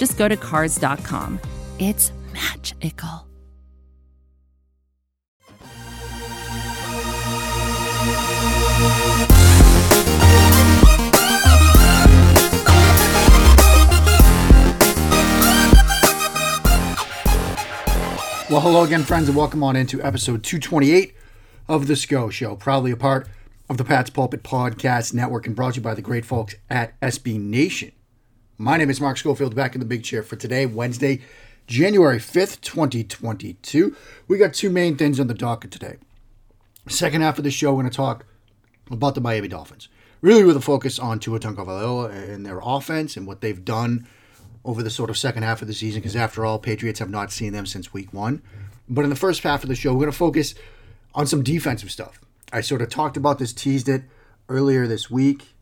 just go to Cars.com. It's magical. Well, hello again, friends, and welcome on into episode 228 of The Scho Show, proudly a part of the Pat's Pulpit Podcast Network and brought to you by the great folks at SB Nation. My name is Mark Schofield, back in the big chair for today, Wednesday, January 5th, 2022. We got two main things on the docket today. Second half of the show, we're going to talk about the Miami Dolphins, really with a focus on Tua Tagovailoa and their offense and what they've done over the sort of second half of the season, because after all, Patriots have not seen them since week one. But in the first half of the show, we're going to focus on some defensive stuff. I sort of talked about this, teased it earlier this week,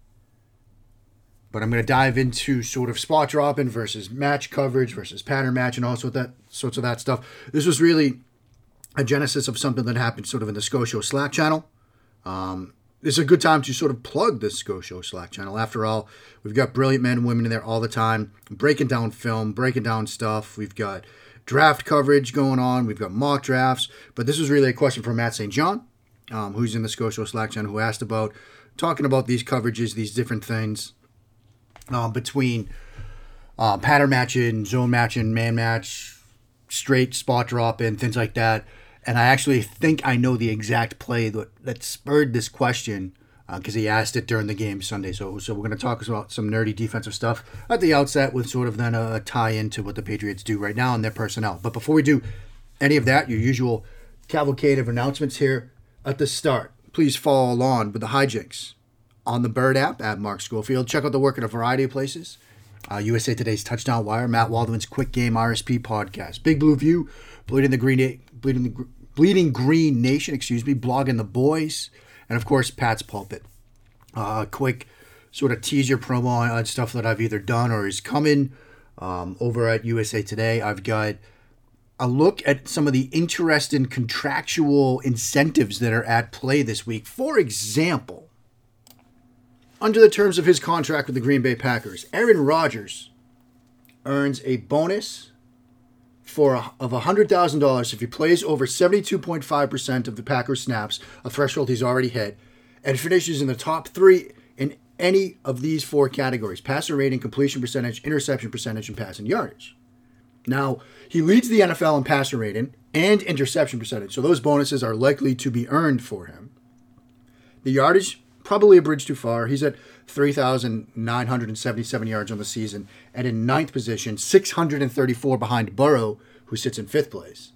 but I'm going to dive into sort of spot dropping versus match coverage versus pattern match and all sorts of that sorts of that stuff. This was really a genesis of something that happened sort of in the Scho Show Slack channel. Um, this is a good time to sort of plug the Scho Show Slack channel. After all, we've got brilliant men and women in there all the time, breaking down film, breaking down stuff. We've got draft coverage going on. We've got mock drafts. But this was really a question from Matt St. John, um, who's in the Scho Show Slack channel, who asked about talking about these coverages, these different things uh, between uh, pattern matching, zone matching, man match, straight spot drop and things like that and I actually think I know the exact play that, that spurred this question because uh, he asked it during the game Sunday. So, so we're going to talk about some nerdy defensive stuff at the outset with sort of then a, a tie into what the Patriots do right now and their personnel. But before we do any of that, your usual cavalcade of announcements here at the start. Please follow along with the hijinks on the Bird app at Mark Schofield. Check out the work at a variety of places. Uh, USA Today's Touchdown Wire, Matt Waldman's Quick Game RSP podcast, Big Blue View, Bleeding the Green, Bleeding the Bleeding Green Nation, excuse me, blogging the boys, and of course Pat's pulpit. Uh, quick sort of teaser promo on stuff that I've either done or is coming um, over at USA Today. I've got a look at some of the interesting contractual incentives that are at play this week. For example, under the terms of his contract with the Green Bay Packers, Aaron Rodgers earns a bonus for a, of $100,000 if he plays over 72.5% of the Packers snaps, a threshold he's already hit, and finishes in the top three in any of these four categories passer rating, completion percentage, interception percentage, and passing yardage. Now, he leads the NFL in passer rating and interception percentage, so those bonuses are likely to be earned for him. The yardage, probably a bridge too far. He's at 3,977 yards on the season, and in ninth position, 634 behind Burrow, who sits in fifth place.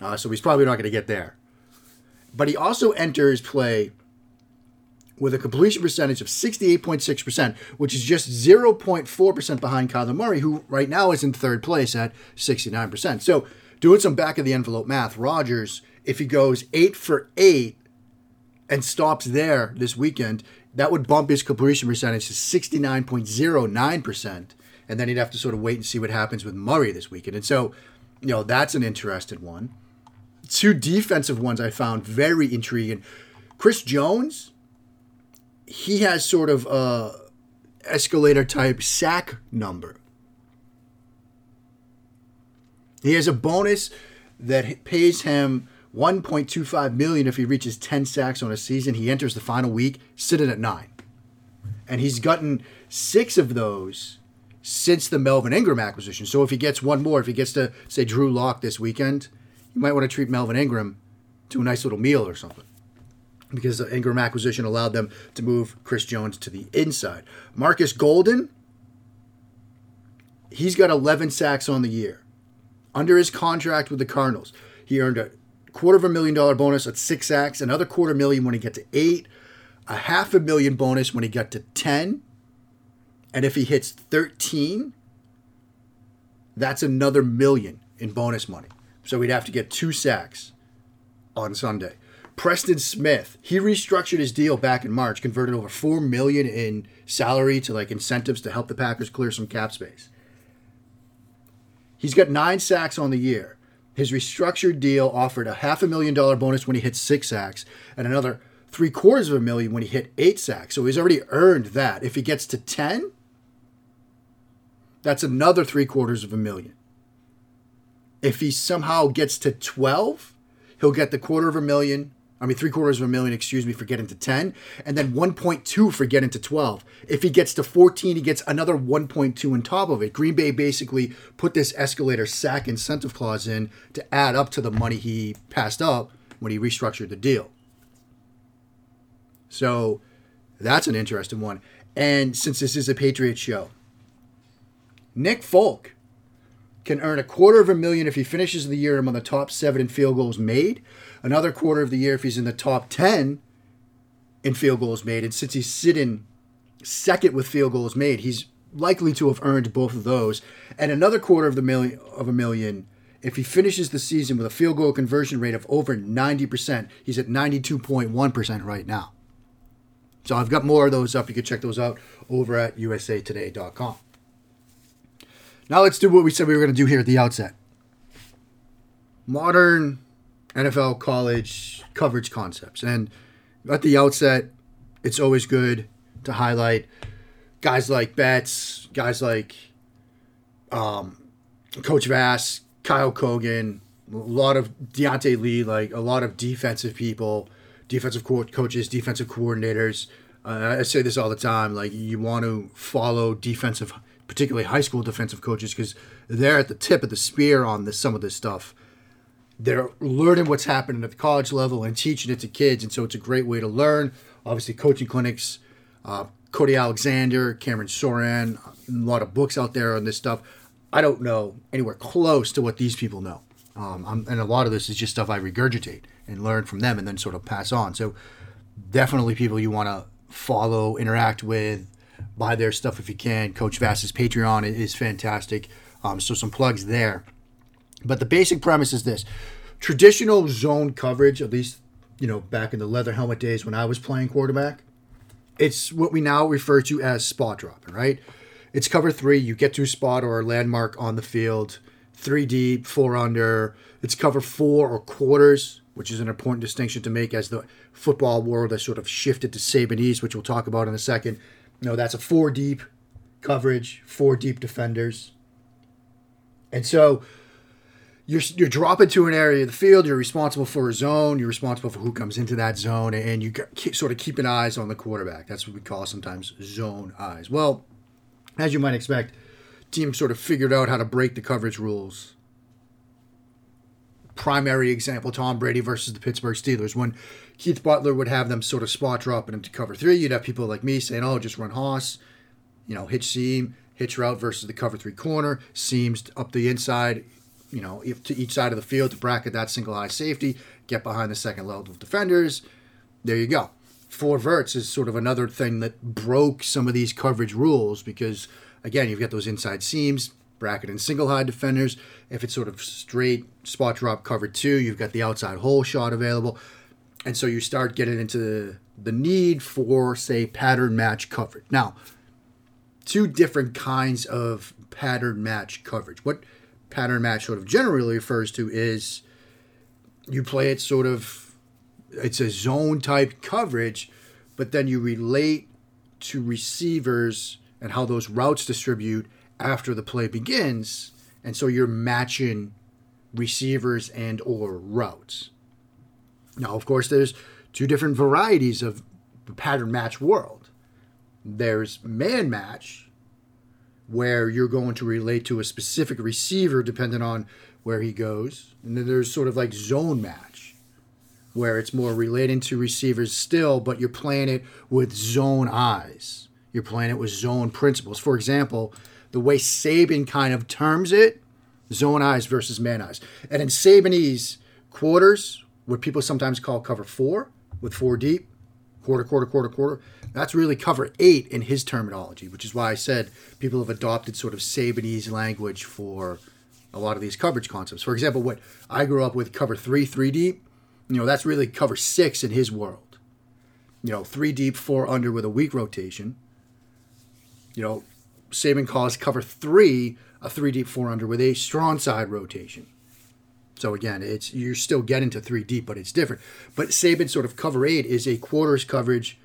Uh, so he's probably not going to get there. But he also enters play with a completion percentage of 68.6%, which is just 0.4% behind Kyler Murray, who right now is in third place at 69%. So, doing some back of the envelope math, Rodgers, if he goes eight for eight and stops there this weekend, that would bump his completion percentage to 69.09%. And then he'd have to sort of wait and see what happens with Murray this weekend. And so, you know, that's an interesting one. Two defensive ones I found very intriguing. Chris Jones, he has sort of a escalator type sack number. He has a bonus that pays him 1.25 million if he reaches 10 sacks on a season. He enters the final week sitting at nine, and he's gotten six of those since the Melvin Ingram acquisition. So if he gets one more, if he gets to say Drew Lock this weekend, you might want to treat Melvin Ingram to a nice little meal or something. Because the Ingram acquisition allowed them to move Chris Jones to the inside. Marcus Golden, he's got 11 sacks on the year. Under his contract with the Cardinals, he earned a quarter of a million dollar bonus at six sacks, another quarter million when he get to eight, a half a million bonus when he got to 10. And if he hits 13, that's another million in bonus money. So he'd have to get two sacks on Sunday. Preston Smith, he restructured his deal back in March, converted over four million in salary to like incentives to help the Packers clear some cap space. He's got nine sacks on the year. His restructured deal offered a half a million dollar bonus when he hit six sacks and another three quarters of a million when he hit eight sacks. So he's already earned that. If he gets to 10, that's another three quarters of a million. If he somehow gets to 12, he'll get the quarter of a million. I mean, three quarters of a million, excuse me, for getting to 10, and then 1.2 for getting to 12. If he gets to 14, he gets another 1.2 on top of it. Green Bay basically put this escalator sack incentive clause in to add up to the money he passed up when he restructured the deal. So that's an interesting one. And since this is a Patriot show, Nick Folk can earn a quarter of a million if he finishes the year among the top seven in field goals made, another quarter of the year if he's in the top 10 in field goals made. And since he's sitting second with field goals made, he's likely to have earned both of those, and another quarter of the million of a million if he finishes the season with a field goal conversion rate of over 90%. He's at 92.1% right now. So I've got more of those up. You can check those out over at usatoday.com. Now let's do what we said we were going to do here at the outset. Modern NFL college coverage concepts. And at the outset, it's always good to highlight guys like Betts, guys like um, Coach Vass, Kyle Kogan, a lot of Deontay Lee, like a lot of defensive people defensive co- coaches, defensive coordinators. Uh, I say this all the time. Like you want to follow defensive, particularly high school defensive coaches, because they're at the tip of the spear on this, some of this stuff. They're learning what's happening at the college level and teaching it to kids, and so it's a great way to learn. Obviously, coaching clinics, uh, Cody Alexander, Cameron Soran, a lot of books out there on this stuff. I don't know anywhere close to what these people know. Um, and a lot of this is just stuff I regurgitate and learn from them and then sort of pass on. So definitely people you want to follow, interact with, buy their stuff if you can. Coach Vass's Patreon is fantastic. Um, so some plugs there. But the basic premise is this: traditional zone coverage, at least you know back in the leather helmet days when I was playing quarterback, it's what we now refer to as spot dropping. Right? It's cover three. You get to a spot or a landmark on the field, three deep, four under. It's cover four or quarters which is an important distinction to make as the football world has sort of shifted to Sabanese, which we'll talk about in a second. Know, that's a four deep coverage, four deep defenders. And so you're, you're dropping to an area of the field, you're responsible for a zone, you're responsible for who comes into that zone, and you keep, sort of keep an eyes on the quarterback. That's what we call sometimes zone eyes. Well, as you might expect, teams sort of figured out how to break the coverage rules primary example, Tom Brady versus the Pittsburgh Steelers. When Keith Butler would have them sort of spot dropping into cover three, you'd have people like me saying, oh, just run Hoss, you know, hitch seam, hitch route versus the cover three corner, seams up the inside, you know, to each side of the field to bracket that single high safety, get behind the second level of defenders. There you go. Four verts is sort of another thing that broke some of these coverage rules because, again, you've got those inside seams, bracket and single high defenders. If it's sort of straight spot drop cover two, you've got the outside hole shot available. And so you start getting into the need for, say, pattern match coverage. Now, two different kinds of pattern match coverage. What pattern match sort of generally refers to is you play it sort of, it's a zone type coverage, but then you relate to receivers and how those routes distribute after the play begins, and so you're matching receivers and or routes. Now, of course, there's two different varieties of the pattern match world. There's man match, where you're going to relate to a specific receiver depending on where he goes. And then there's sort of like zone match, where it's more relating to receivers still, but you're playing it with zone eyes. You're playing it with zone principles. For example, the way Saban kind of terms it, zone eyes versus man eyes. And in Sabanese quarters, what people sometimes call cover four with four deep, quarter, quarter, quarter, quarter. That's really cover eight in his terminology, which is why I said people have adopted sort of Sabanese language for a lot of these coverage concepts. For example, what I grew up with cover three, three deep, you know, that's really cover six in his world. You know, three deep, four under with a weak rotation. You know, Saban calls cover three a three deep, four under with a strong side rotation. So again, it's you're still getting to three deep, but it's different. But Saban sort of cover eight is a quarters coverage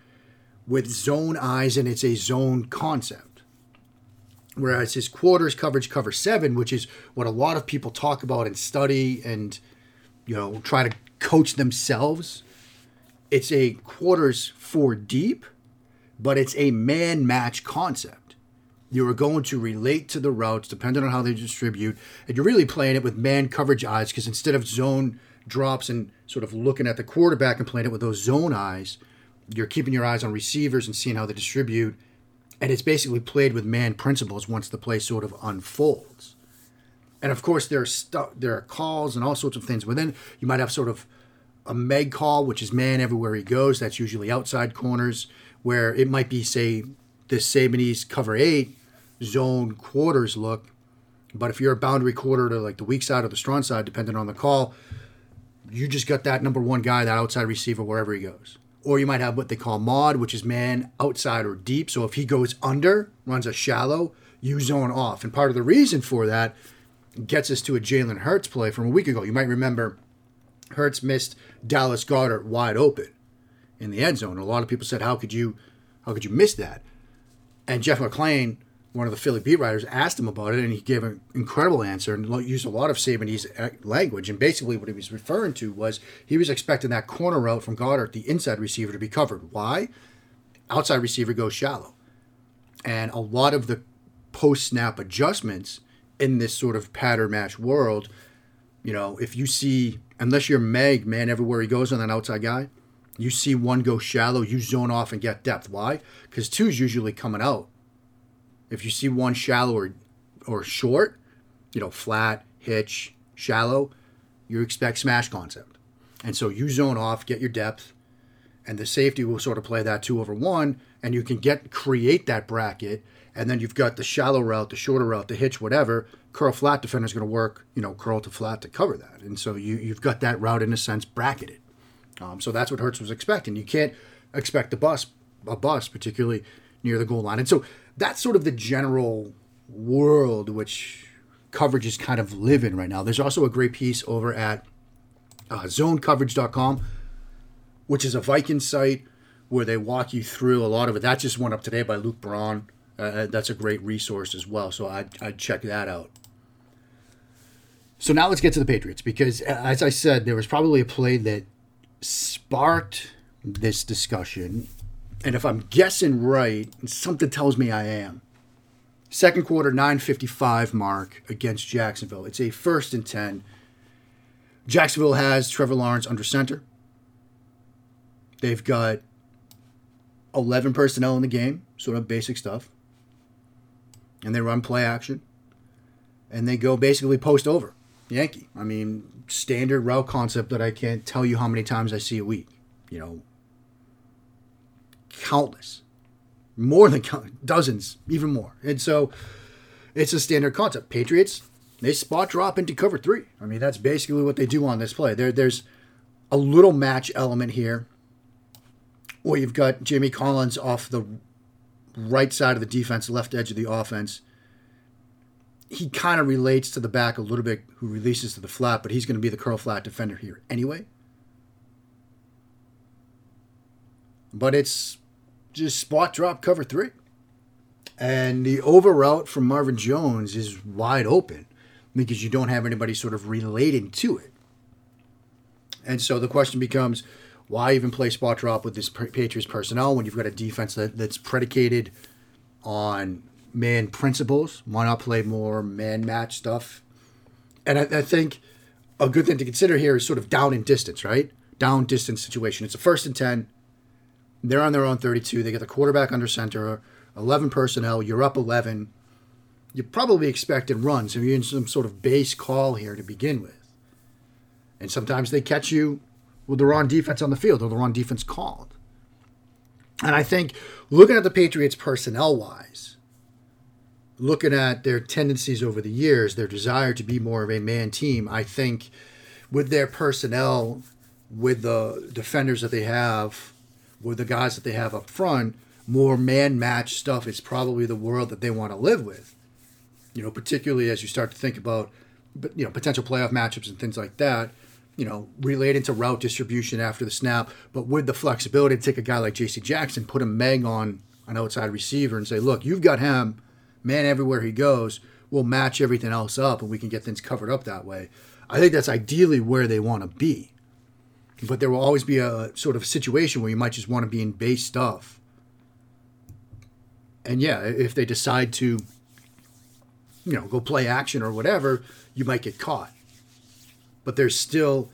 with zone eyes, and it's a zone concept. Whereas his quarters coverage cover seven, which is what a lot of people talk about and study and you know try to coach themselves. It's a quarters four deep, but it's a man match concept. You are going to relate to the routes depending on how they distribute, and you're really playing it with man coverage eyes because instead of zone drops and sort of looking at the quarterback and playing it with those zone eyes, you're keeping your eyes on receivers and seeing how they distribute. And it's basically played with man principles once the play sort of unfolds. And of course, there are stu- there are calls and all sorts of things. Then you might have sort of a meg call, which is man everywhere he goes. That's usually outside corners, where it might be say this Sabanese cover eight zone quarters look. But if you're a boundary quarter to like the weak side or the strong side, depending on the call, you just got that number one guy, that outside receiver, wherever he goes. Or you might have what they call mod, which is man outside or deep. So if he goes under, runs a shallow, you zone off. And part of the reason for that gets us to a Jalen Hurts play from a week ago. You might remember Hurts missed Dallas Goedert wide open in the end zone. A lot of people said, "How could you, how could you miss that?" And Jeff McLane, one of the Philly beat writers, asked him about it, and he gave an incredible answer and used a lot of Sabanese uh, language. And basically, what he was referring to was he was expecting that corner route from Goedert, the inside receiver, to be covered. Why? Outside receiver goes shallow, and a lot of the post snap adjustments in this sort of pattern match world. You know, if you see, unless you're Meg, man, everywhere he goes on that outside guy, you see one go shallow, you zone off and get depth. Why? Because two is usually coming out. If you see one shallow or, or short, you know, flat, hitch, shallow, you expect smash concept. And so you zone off, get your depth, and the safety will sort of play that two over one, and you can get create that bracket, and then you've got the shallow route, the shorter route, the hitch, whatever. Curl flat defender is going to work, you know, curl to flat to cover that, and so you you've got that route in a sense bracketed. Um, so that's what Hurts was expecting. You can't expect a bus, a bus, particularly near the goal line. And so that's sort of the general world which coverage is kind of living right now. There's also a great piece over at uh, zonecoverage.com, which is a Viking site where they walk you through a lot of it. That's just one up today by Luke Braun. Uh, that's a great resource as well. So I'd, I'd check that out. So now let's get to the Patriots because, as I said, there was probably a play that sparked this discussion. And if I'm guessing right, something tells me I am. Second quarter, 955 mark against Jacksonville. It's a first and 10. Jacksonville has Trevor Lawrence under center. They've got 11 personnel in the game, sort of basic stuff. And they run play action. And they go basically post over. Yankee. I mean, standard route concept that I can't tell you how many times I see a week. You know, countless, more than count, dozens, even more. And so, it's a standard concept. Patriots, they spot drop into cover three. I mean, that's basically what they do on this play. There, there's a little match element here, where you've got Jamie Collins off the right side of the defense, left edge of the offense he kind of relates to the back a little bit who releases to the flat, but he's going to be the curl flat defender here anyway. But it's just spot drop cover three. And the over route from Marvin Jones is wide open because you don't have anybody sort of relating to it. And so the question becomes why even play spot drop with this Patriots personnel when you've got a defense that, that's predicated on man principles. Why not play more man match stuff? And I, I, think a good thing to consider here is sort of down in distance, right? Down distance situation. It's a first and 10. They're on their own 32. They get the quarterback under center, 11 personnel. You're up 11. You probably expected runs. So you're in some sort of base call here to begin with. And sometimes they catch you with the wrong defense on the field or the wrong defense called. And I think looking at the Patriots personnel wise, looking at their tendencies over the years, their desire to be more of a man team, I think with their personnel, with the defenders that they have, with the guys that they have up front, more man match stuff is probably the world that they want to live with. You know, particularly as you start to think about, you know, potential playoff matchups and things like that. You know, related to route distribution after the snap, but with the flexibility to take a guy like J.C. Jackson, put a Meg on an outside receiver, and say, "Look, you've got him, man, everywhere he goes. We'll match everything else up, and we can get things covered up that way." I think that's ideally where they want to be. But there will always be a sort of situation where you might just want to be in base stuff and yeah, if they decide to, you know, go play action or whatever, you might get caught. But there's still,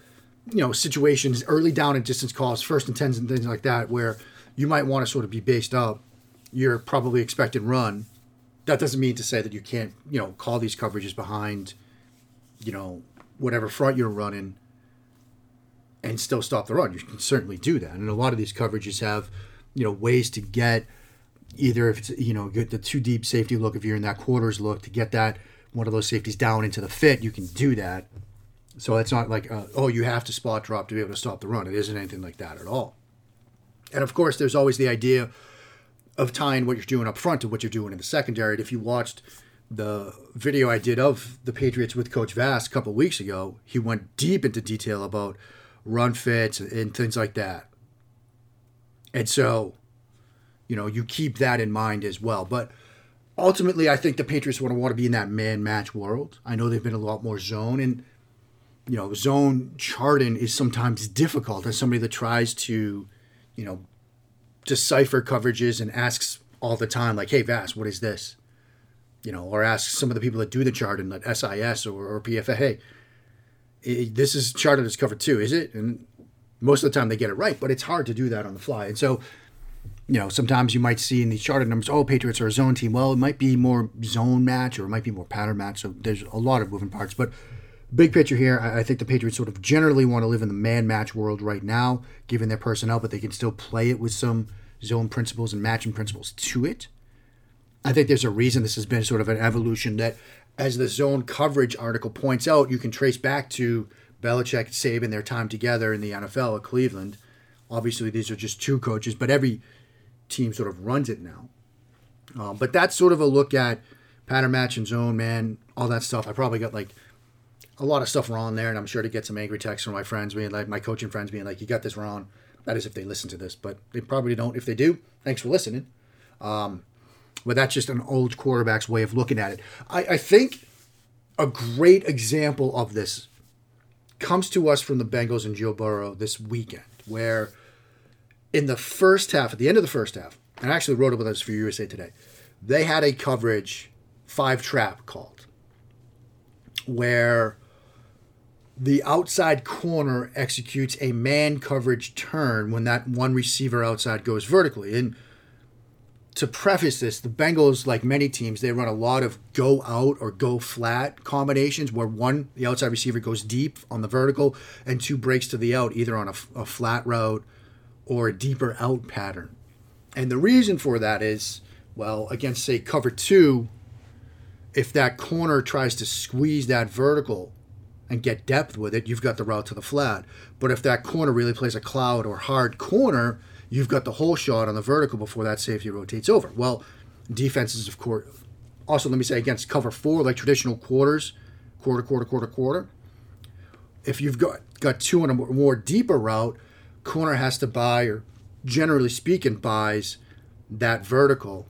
you know, situations early down and distance calls, first and tens and things like that, where you might want to sort of be based up. You're probably expected run. That doesn't mean to say that you can't, you know, call these coverages behind, you know, whatever front you're running and still stop the run. You can certainly do that. And a lot of these coverages have, you know, ways to get – either if it's you know get the two deep safety look if you're in that quarters look to get that one of those safeties down into the fit you can do that so it's not like uh, oh you have to spot drop to be able to stop the run it isn't anything like that at all and of course there's always the idea of tying what you're doing up front to what you're doing in the secondary if you watched the video I did of the Patriots with Coach Vass a couple weeks ago, he went deep into detail about run fits and things like that. And so you know, you keep that in mind as well. But ultimately, I think the Patriots want to want to be in that man match world. I know they've been a lot more zone, and you know, zone charting is sometimes difficult as somebody that tries to, you know, decipher coverages and asks all the time, like, "Hey, Vass, what is this?" You know, or ask some of the people that do the charting, like SIS or, or PFA, "Hey, this is charted as cover two, is it?" And most of the time they get it right, but it's hard to do that on the fly. And so you know, sometimes you might see in these charted numbers, oh, Patriots are a zone team. Well, it might be more zone match or it might be more pattern match. So there's a lot of moving parts. But big picture here, I think the Patriots sort of generally want to live in the man match world right now, given their personnel, but they can still play it with some zone principles and matching principles to it. I think there's a reason this has been sort of an evolution that, as the zone coverage article points out, you can trace back to Belichick and Saban, their time together in the NFL at Cleveland. Obviously, these are just two coaches, but every team sort of runs it now. Um, but that's sort of a look at pattern match and zone, man, all that stuff. I probably got like a lot of stuff wrong there, and I'm sure to get some angry texts from my friends being like, my coaching friends being like, you got this wrong. That is if they listen to this, but they probably don't. If they do, thanks for listening. Um, but that's just an old quarterback's way of looking at it. I, I think a great example of this comes to us from the Bengals and Joe Burrow this weekend, where in the first half, at the end of the first half, and I actually wrote about this for USA Today, they had a coverage five trap called where the outside corner executes a man coverage turn when that one receiver outside goes vertically. And to preface this, the Bengals, like many teams, they run a lot of go out or go flat combinations where one, the outside receiver goes deep on the vertical, and two breaks to the out, either on a, a flat route or a deeper out pattern. And the reason for that is, well, against, say, cover two, if that corner tries to squeeze that vertical and get depth with it, you've got the route to the flat. But if that corner really plays a cloud or hard corner, you've got the whole shot on the vertical before that safety rotates over. Well, defenses, of course, also let me say against cover four, like traditional quarters, quarter, quarter, quarter, quarter. If you've got got two on a more deeper route, corner has to buy, or generally speaking, buys that vertical,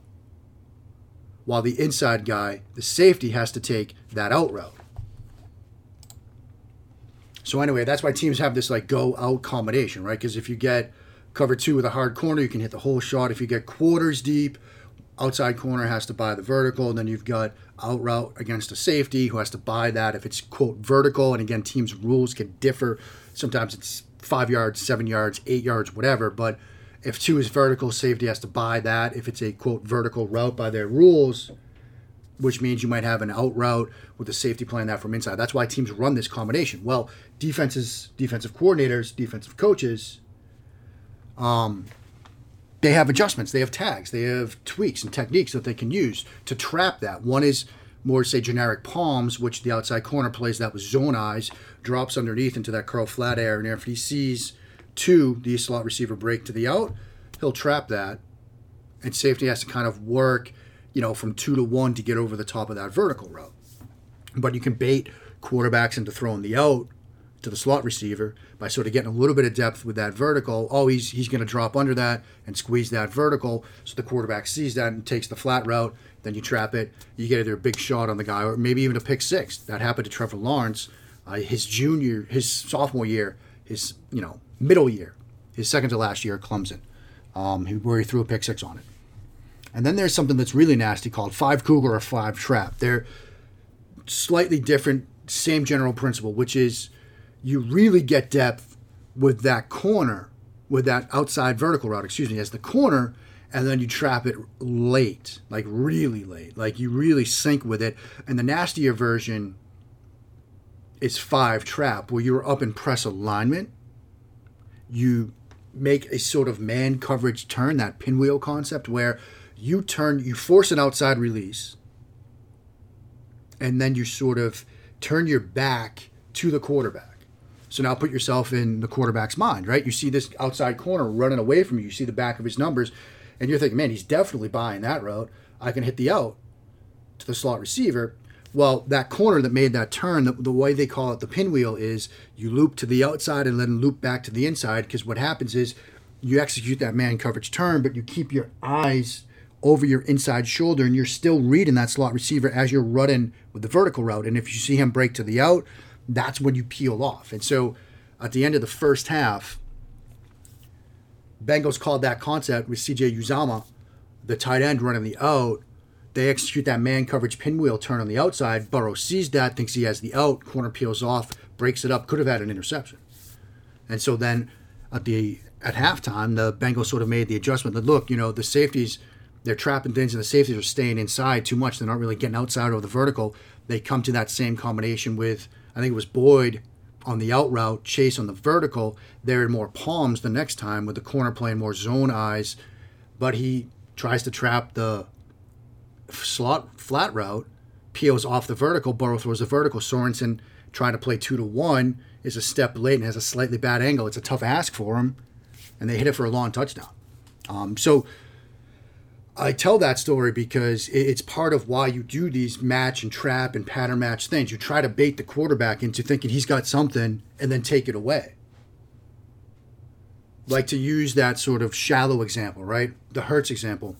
while the inside guy, the safety, has to take that out route. So anyway, that's why teams have this like go out combination, right? Because if you get cover two with a hard corner, you can hit the whole shot. If you get quarters deep, outside corner has to buy the vertical, and then you've got out route against a safety who has to buy that if it's quote vertical. And again, teams' rules can differ. Sometimes it's five yards, seven yards, eight yards, whatever. But if two is vertical, safety has to buy that. If it's a quote vertical route by their rules, which means you might have an out route with a safety playing that from inside. That's why teams run this combination. Well, defenses, defensive coordinators, defensive coaches, um, they have adjustments, they have tags, they have tweaks and techniques that they can use to trap that. One is more say generic palms, which the outside corner plays that with zone eyes, drops underneath into that curl flat air, and if he sees two, the slot receiver break to the out, he'll trap that, and safety has to kind of work, you know, from two to one to get over the top of that vertical route. But you can bait quarterbacks into throwing the out to the slot receiver by sort of getting a little bit of depth with that vertical. Oh, he's he's going to drop under that and squeeze that vertical, so the quarterback sees that and takes the flat route. Then you trap it. You get either a big shot on the guy or maybe even a pick six. That happened to Trevor Lawrence, uh, his junior, his sophomore year, his you know middle year, his second to last year at Clemson, um, where he threw a pick six on it. And then there's something that's really nasty called five cougar or five trap. They're slightly different, same general principle, which is you really get depth with that corner, with that outside vertical route, excuse me, as the corner, and then you trap it late, like really late. Like you really sink with it. And the nastier version is five trap, where you're up in press alignment. You make a sort of man coverage turn, that pinwheel concept, where you turn, you force an outside release, and then you sort of turn your back to the quarterback. So now put yourself in the quarterback's mind, right? You see this outside corner running away from you. You see the back of his numbers, and you're thinking, man, he's definitely buying that route. I can hit the out to the slot receiver. Well, that corner that made that turn, the, the way they call it the pinwheel is you loop to the outside and then loop back to the inside because what happens is you execute that man coverage turn, but you keep your eyes over your inside shoulder and you're still reading that slot receiver as you're running with the vertical route. And if you see him break to the out, that's when you peel off. And so at the end of the first half, Bengals called that concept with CJ Uzomah, the tight end running the out. They execute that man coverage pinwheel turn on the outside. Burrow sees that, thinks he has the out, corner peels off, breaks it up, could have had an interception. And so then at the at halftime, the Bengals sort of made the adjustment that look, you know, the safeties they're trapping things and the safeties are staying inside too much. They're not really getting outside of the vertical. They come to that same combination with I think it was Boyd on the out route, Chase on the vertical. They're in more palms the next time with the corner playing more zone eyes, but he tries to trap the slot flat route, peels off the vertical, Burrow throws the vertical. Sorensen trying to play two to one is a step late and has a slightly bad angle. It's a tough ask for him, and they hit it for a long touchdown. Um, so I tell that story because it's part of why you do these match and trap and pattern match things. You try to bait the quarterback into thinking he's got something and then take it away. Like to use that sort of shallow example, right? The Hurts example.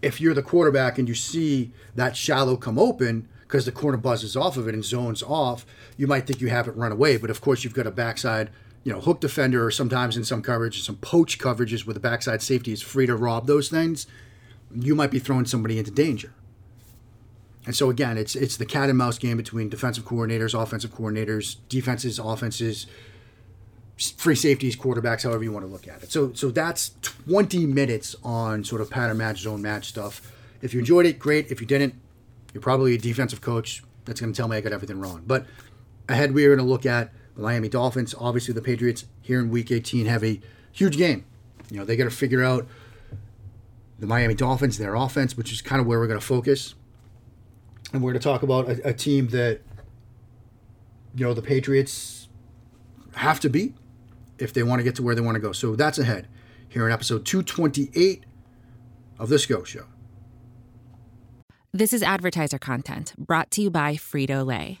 If you're the quarterback and you see that shallow come open because the corner buzzes off of it and zones off, you might think you have it run away. But of course, you've got a backside you know, hook defender or sometimes in some coverage, some poach coverages where the backside safety is free to rob those things, you might be throwing somebody into danger. And so again, it's it's the cat and mouse game between defensive coordinators, offensive coordinators, defenses, offenses, free safeties, quarterbacks, however you want to look at it. So so that's 20 minutes on sort of pattern match, zone match stuff. If you enjoyed it, great. If you didn't, you're probably a defensive coach that's going to tell me I got everything wrong. But ahead, we are going to look at Miami Dolphins, obviously the Patriots here in Week 18 have a huge game. You know they got to figure out the Miami Dolphins, their offense, which is kind of where we're going to focus, and we're going to talk about a, a team that you know the Patriots have to beat if they want to get to where they want to go. So that's ahead here in episode 228 of the Scho Show. This is advertiser content brought to you by Frito Lay.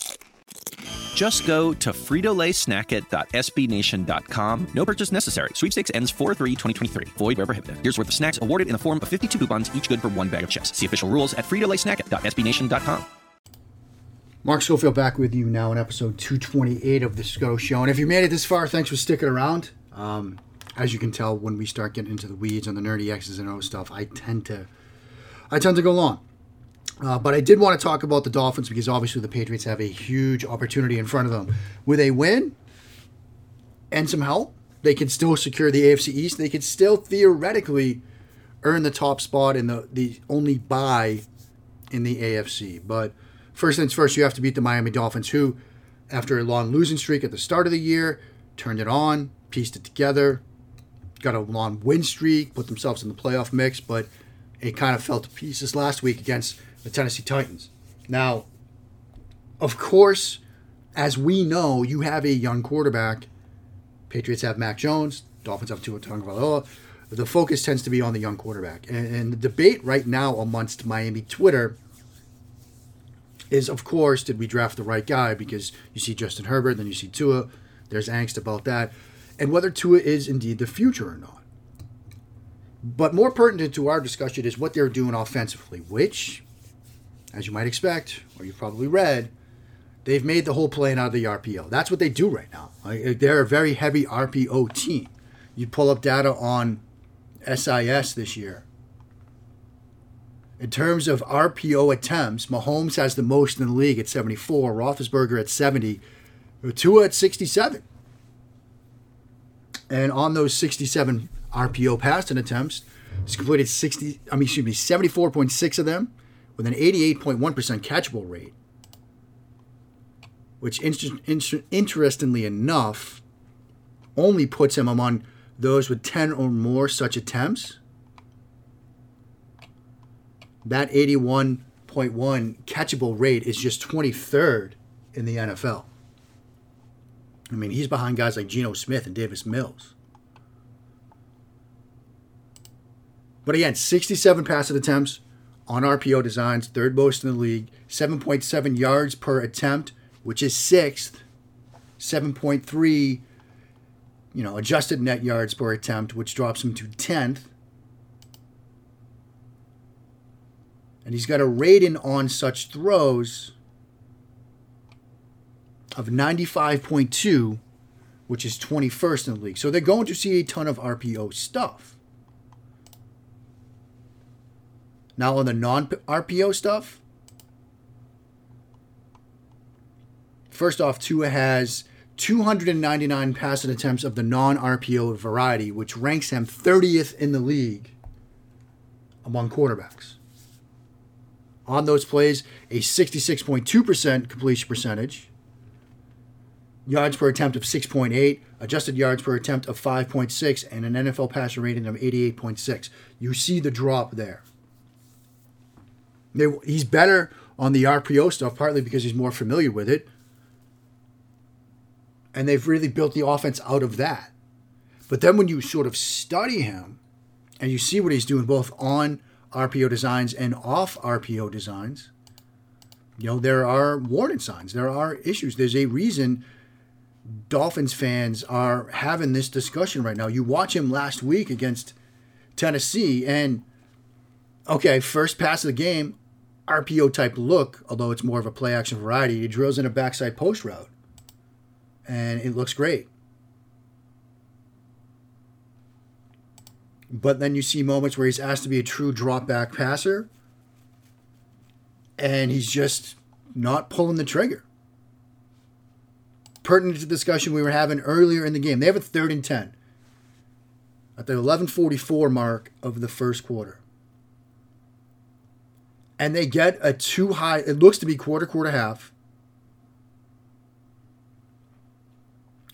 Just go to fritolaysnacket.sbnation.com. No purchase necessary. Sweepstakes ends 4-3-2023. Void where prohibited. Here's worth of snacks awarded in the form of 52 coupons, each good for one bag of chips. See official rules at fritolaysnacket.sbnation.com. Mark Schofield back with you now in episode 228 of the Scho Show. And if you made it this far, thanks for sticking around. Um, as you can tell, when we start getting into the weeds on the nerdy X's and O stuff, I tend to, I tend to go long. Uh, but I did want to talk about the Dolphins because obviously the Patriots have a huge opportunity in front of them. With a win and some help, they can still secure the AFC East. They could still theoretically earn the top spot in the, the only bye in the AFC. But first things first, you have to beat the Miami Dolphins, who, after a long losing streak at the start of the year, turned it on, pieced it together, got a long win streak, put themselves in the playoff mix, but it kind of fell to pieces last week against the Tennessee Titans. Now, of course, as we know, you have a young quarterback. Patriots have Mac Jones. Dolphins have Tua Tagovailoa. The focus tends to be on the young quarterback, and, and the debate right now amongst Miami Twitter is, of course, did we draft the right guy? Because you see Justin Herbert, then you see Tua. There's angst about that, and whether Tua is indeed the future or not. But more pertinent to our discussion is what they're doing offensively, which as you might expect, or you've probably read, they've made the whole plane out of the RPO. That's what they do right now. Uh, they're a very heavy RPO team. You pull up data on SIS this year. In terms of RPO attempts, Mahomes has the most in the league at 74, Roethlisberger at 70, Tua at 67. And on those 67 RPO passing attempts, he's completed 60, I mean, excuse me, 74.6 of them with an 88.1% catchable rate, which inter- inter- interestingly enough only puts him among those with 10 or more such attempts. That 81.1 catchable rate is just 23rd in the NFL. I mean, he's behind guys like Geno Smith and Davis Mills. But again, 67 passing attempts, on RPO designs, third most in the league, 7.7 yards per attempt, which is sixth, 7.3, you know, adjusted net yards per attempt, which drops him to 10th. And he's got a rating on such throws of 95.2, which is 21st in the league. So they're going to see a ton of RPO stuff. Now on the non RPO stuff, first off, Tua has 299 passing attempts of the non RPO variety, which ranks him 30th in the league among quarterbacks. On those plays, a 66.2% completion percentage, yards per attempt of 6.8, adjusted yards per attempt of 5.6, and an NFL passer rating of 88.6. You see the drop there. They, he's better on the RPO stuff, partly because he's more familiar with it. And they've really built the offense out of that. But then when you sort of study him and you see what he's doing both on RPO designs and off RPO designs, you know, there are warning signs. There are issues. There's a reason Dolphins fans are having this discussion right now. You watch him last week against Tennessee, and okay, first pass of the game, RPO type look, although it's more of a play action variety. He drills in a backside post route, and it looks great. But then you see moments where he's asked to be a true drop back passer, and he's just not pulling the trigger. Pertinent to the discussion we were having earlier in the game, they have a third and 10 at the 1144 mark of the first quarter and they get a too high, it looks to be quarter, quarter, half.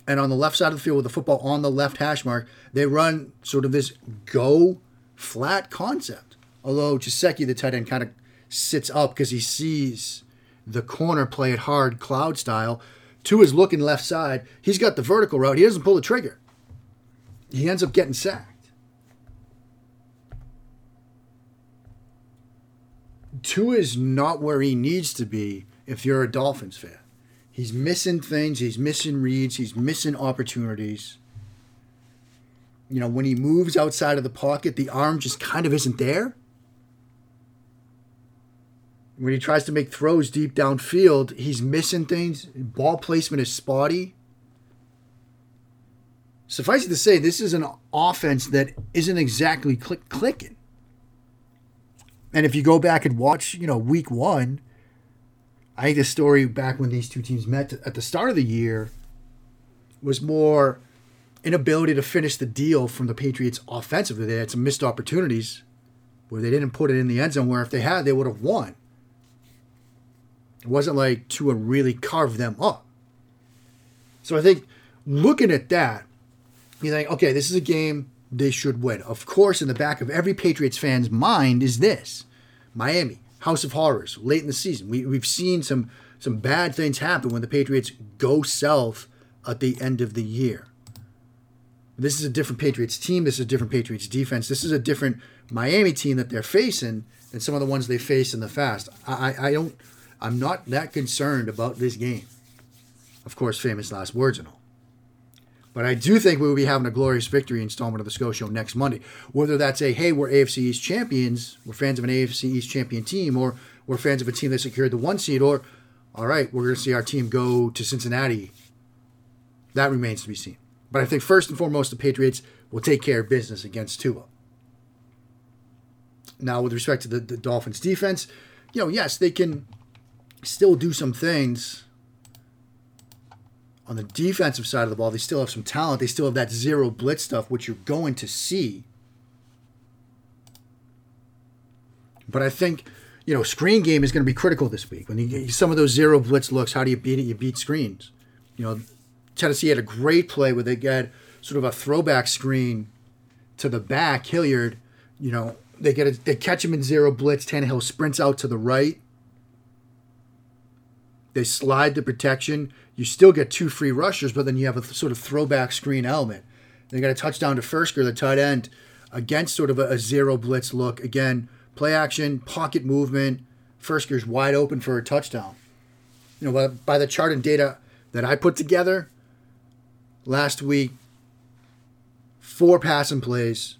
And on the left side of the field with the football on the left hash mark, they run sort of this go flat concept. Although Gesicki, the tight end, kind of sits up because he sees the corner play it hard, cloud style. To his looking left side, he's got the vertical route. He doesn't pull the trigger. He ends up getting sacked. Tua is not where he needs to be if you're a Dolphins fan. He's missing things, he's missing reads, he's missing opportunities. You know, when he moves outside of the pocket, the arm just kind of isn't there. When he tries to make throws deep downfield, he's missing things. Ball placement is spotty. Suffice it to say, this is an offense that isn't exactly click clicking. And if you go back and watch, you know, week one, I think the story back when these two teams met at the start of the year was more inability to finish the deal from the Patriots offensively. They had some missed opportunities where they didn't put it in the end zone, where if they had, they would have won. It wasn't like Tua really carved them up. So I think looking at that, you think, okay, this is a game they should win. Of course, in the back of every Patriots fan's mind is this Miami, House of Horrors, late in the season. We, we've seen some, some bad things happen when the Patriots go south at the end of the year. This is a different Patriots team. This is a different Patriots defense. This is a different Miami team that they're facing than some of the ones they faced in the past. I, I don't, I'm not that concerned about this game. Of course, famous last words and all. But I do think we will be having a glorious victory installment of the Scho Show next Monday. Whether that's a, hey, we're AFC East champions, we're fans of an AFC East champion team, or we're fans of a team that secured the one seed, or, all right, we're going to see our team go to Cincinnati. That remains to be seen. But I think first and foremost, the Patriots will take care of business against Tua. Now, with respect to the, the Dolphins defense, you know, yes, they can still do some things on the defensive side of the ball, they still have some talent. They still have that zero blitz stuff, which you're going to see. But I think, you know, screen game is going to be critical this week. When you get some of those zero blitz looks, how do you beat it? You beat screens. You know, Tennessee had a great play where they got sort of a throwback screen to the back. Hilliard, you know, they get a, they catch him in zero blitz. Tannehill sprints out to the right. They slide the protection. You still get two free rushers, but then you have a sort of throwback screen element. They got a touchdown to Firkser, the tight end, against sort of a, a zero blitz look. Again, play action, pocket movement. Firkser's wide open for a touchdown. You know, by, by the chart and data that I put together last week, four passing plays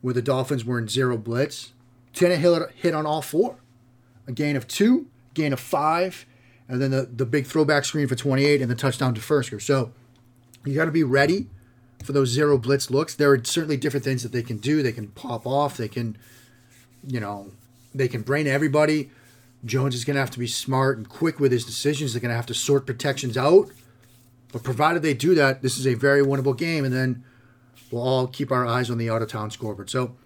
where the Dolphins were in zero blitz. Tannehill hit on all four. A gain of two, gain of five, and then the, the big throwback screen for 28 and the touchdown to Firkser. So you got to be ready for those zero blitz looks. There are certainly different things that they can do. They can pop off. They can, you know, they can brain everybody. Jones is going to have to be smart and quick with his decisions. They're going to have to sort protections out. But provided they do that, this is a very winnable game. And then we'll all keep our eyes on the out of town scoreboard. So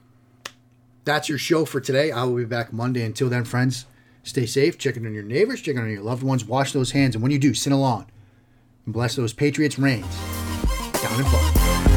that's your show for today. I will be back Monday. Until then, friends, Stay safe, check in on your neighbors, check in on your loved ones, wash those hands, and when you do, sin along. And bless those Patriots' reigns down in Florida.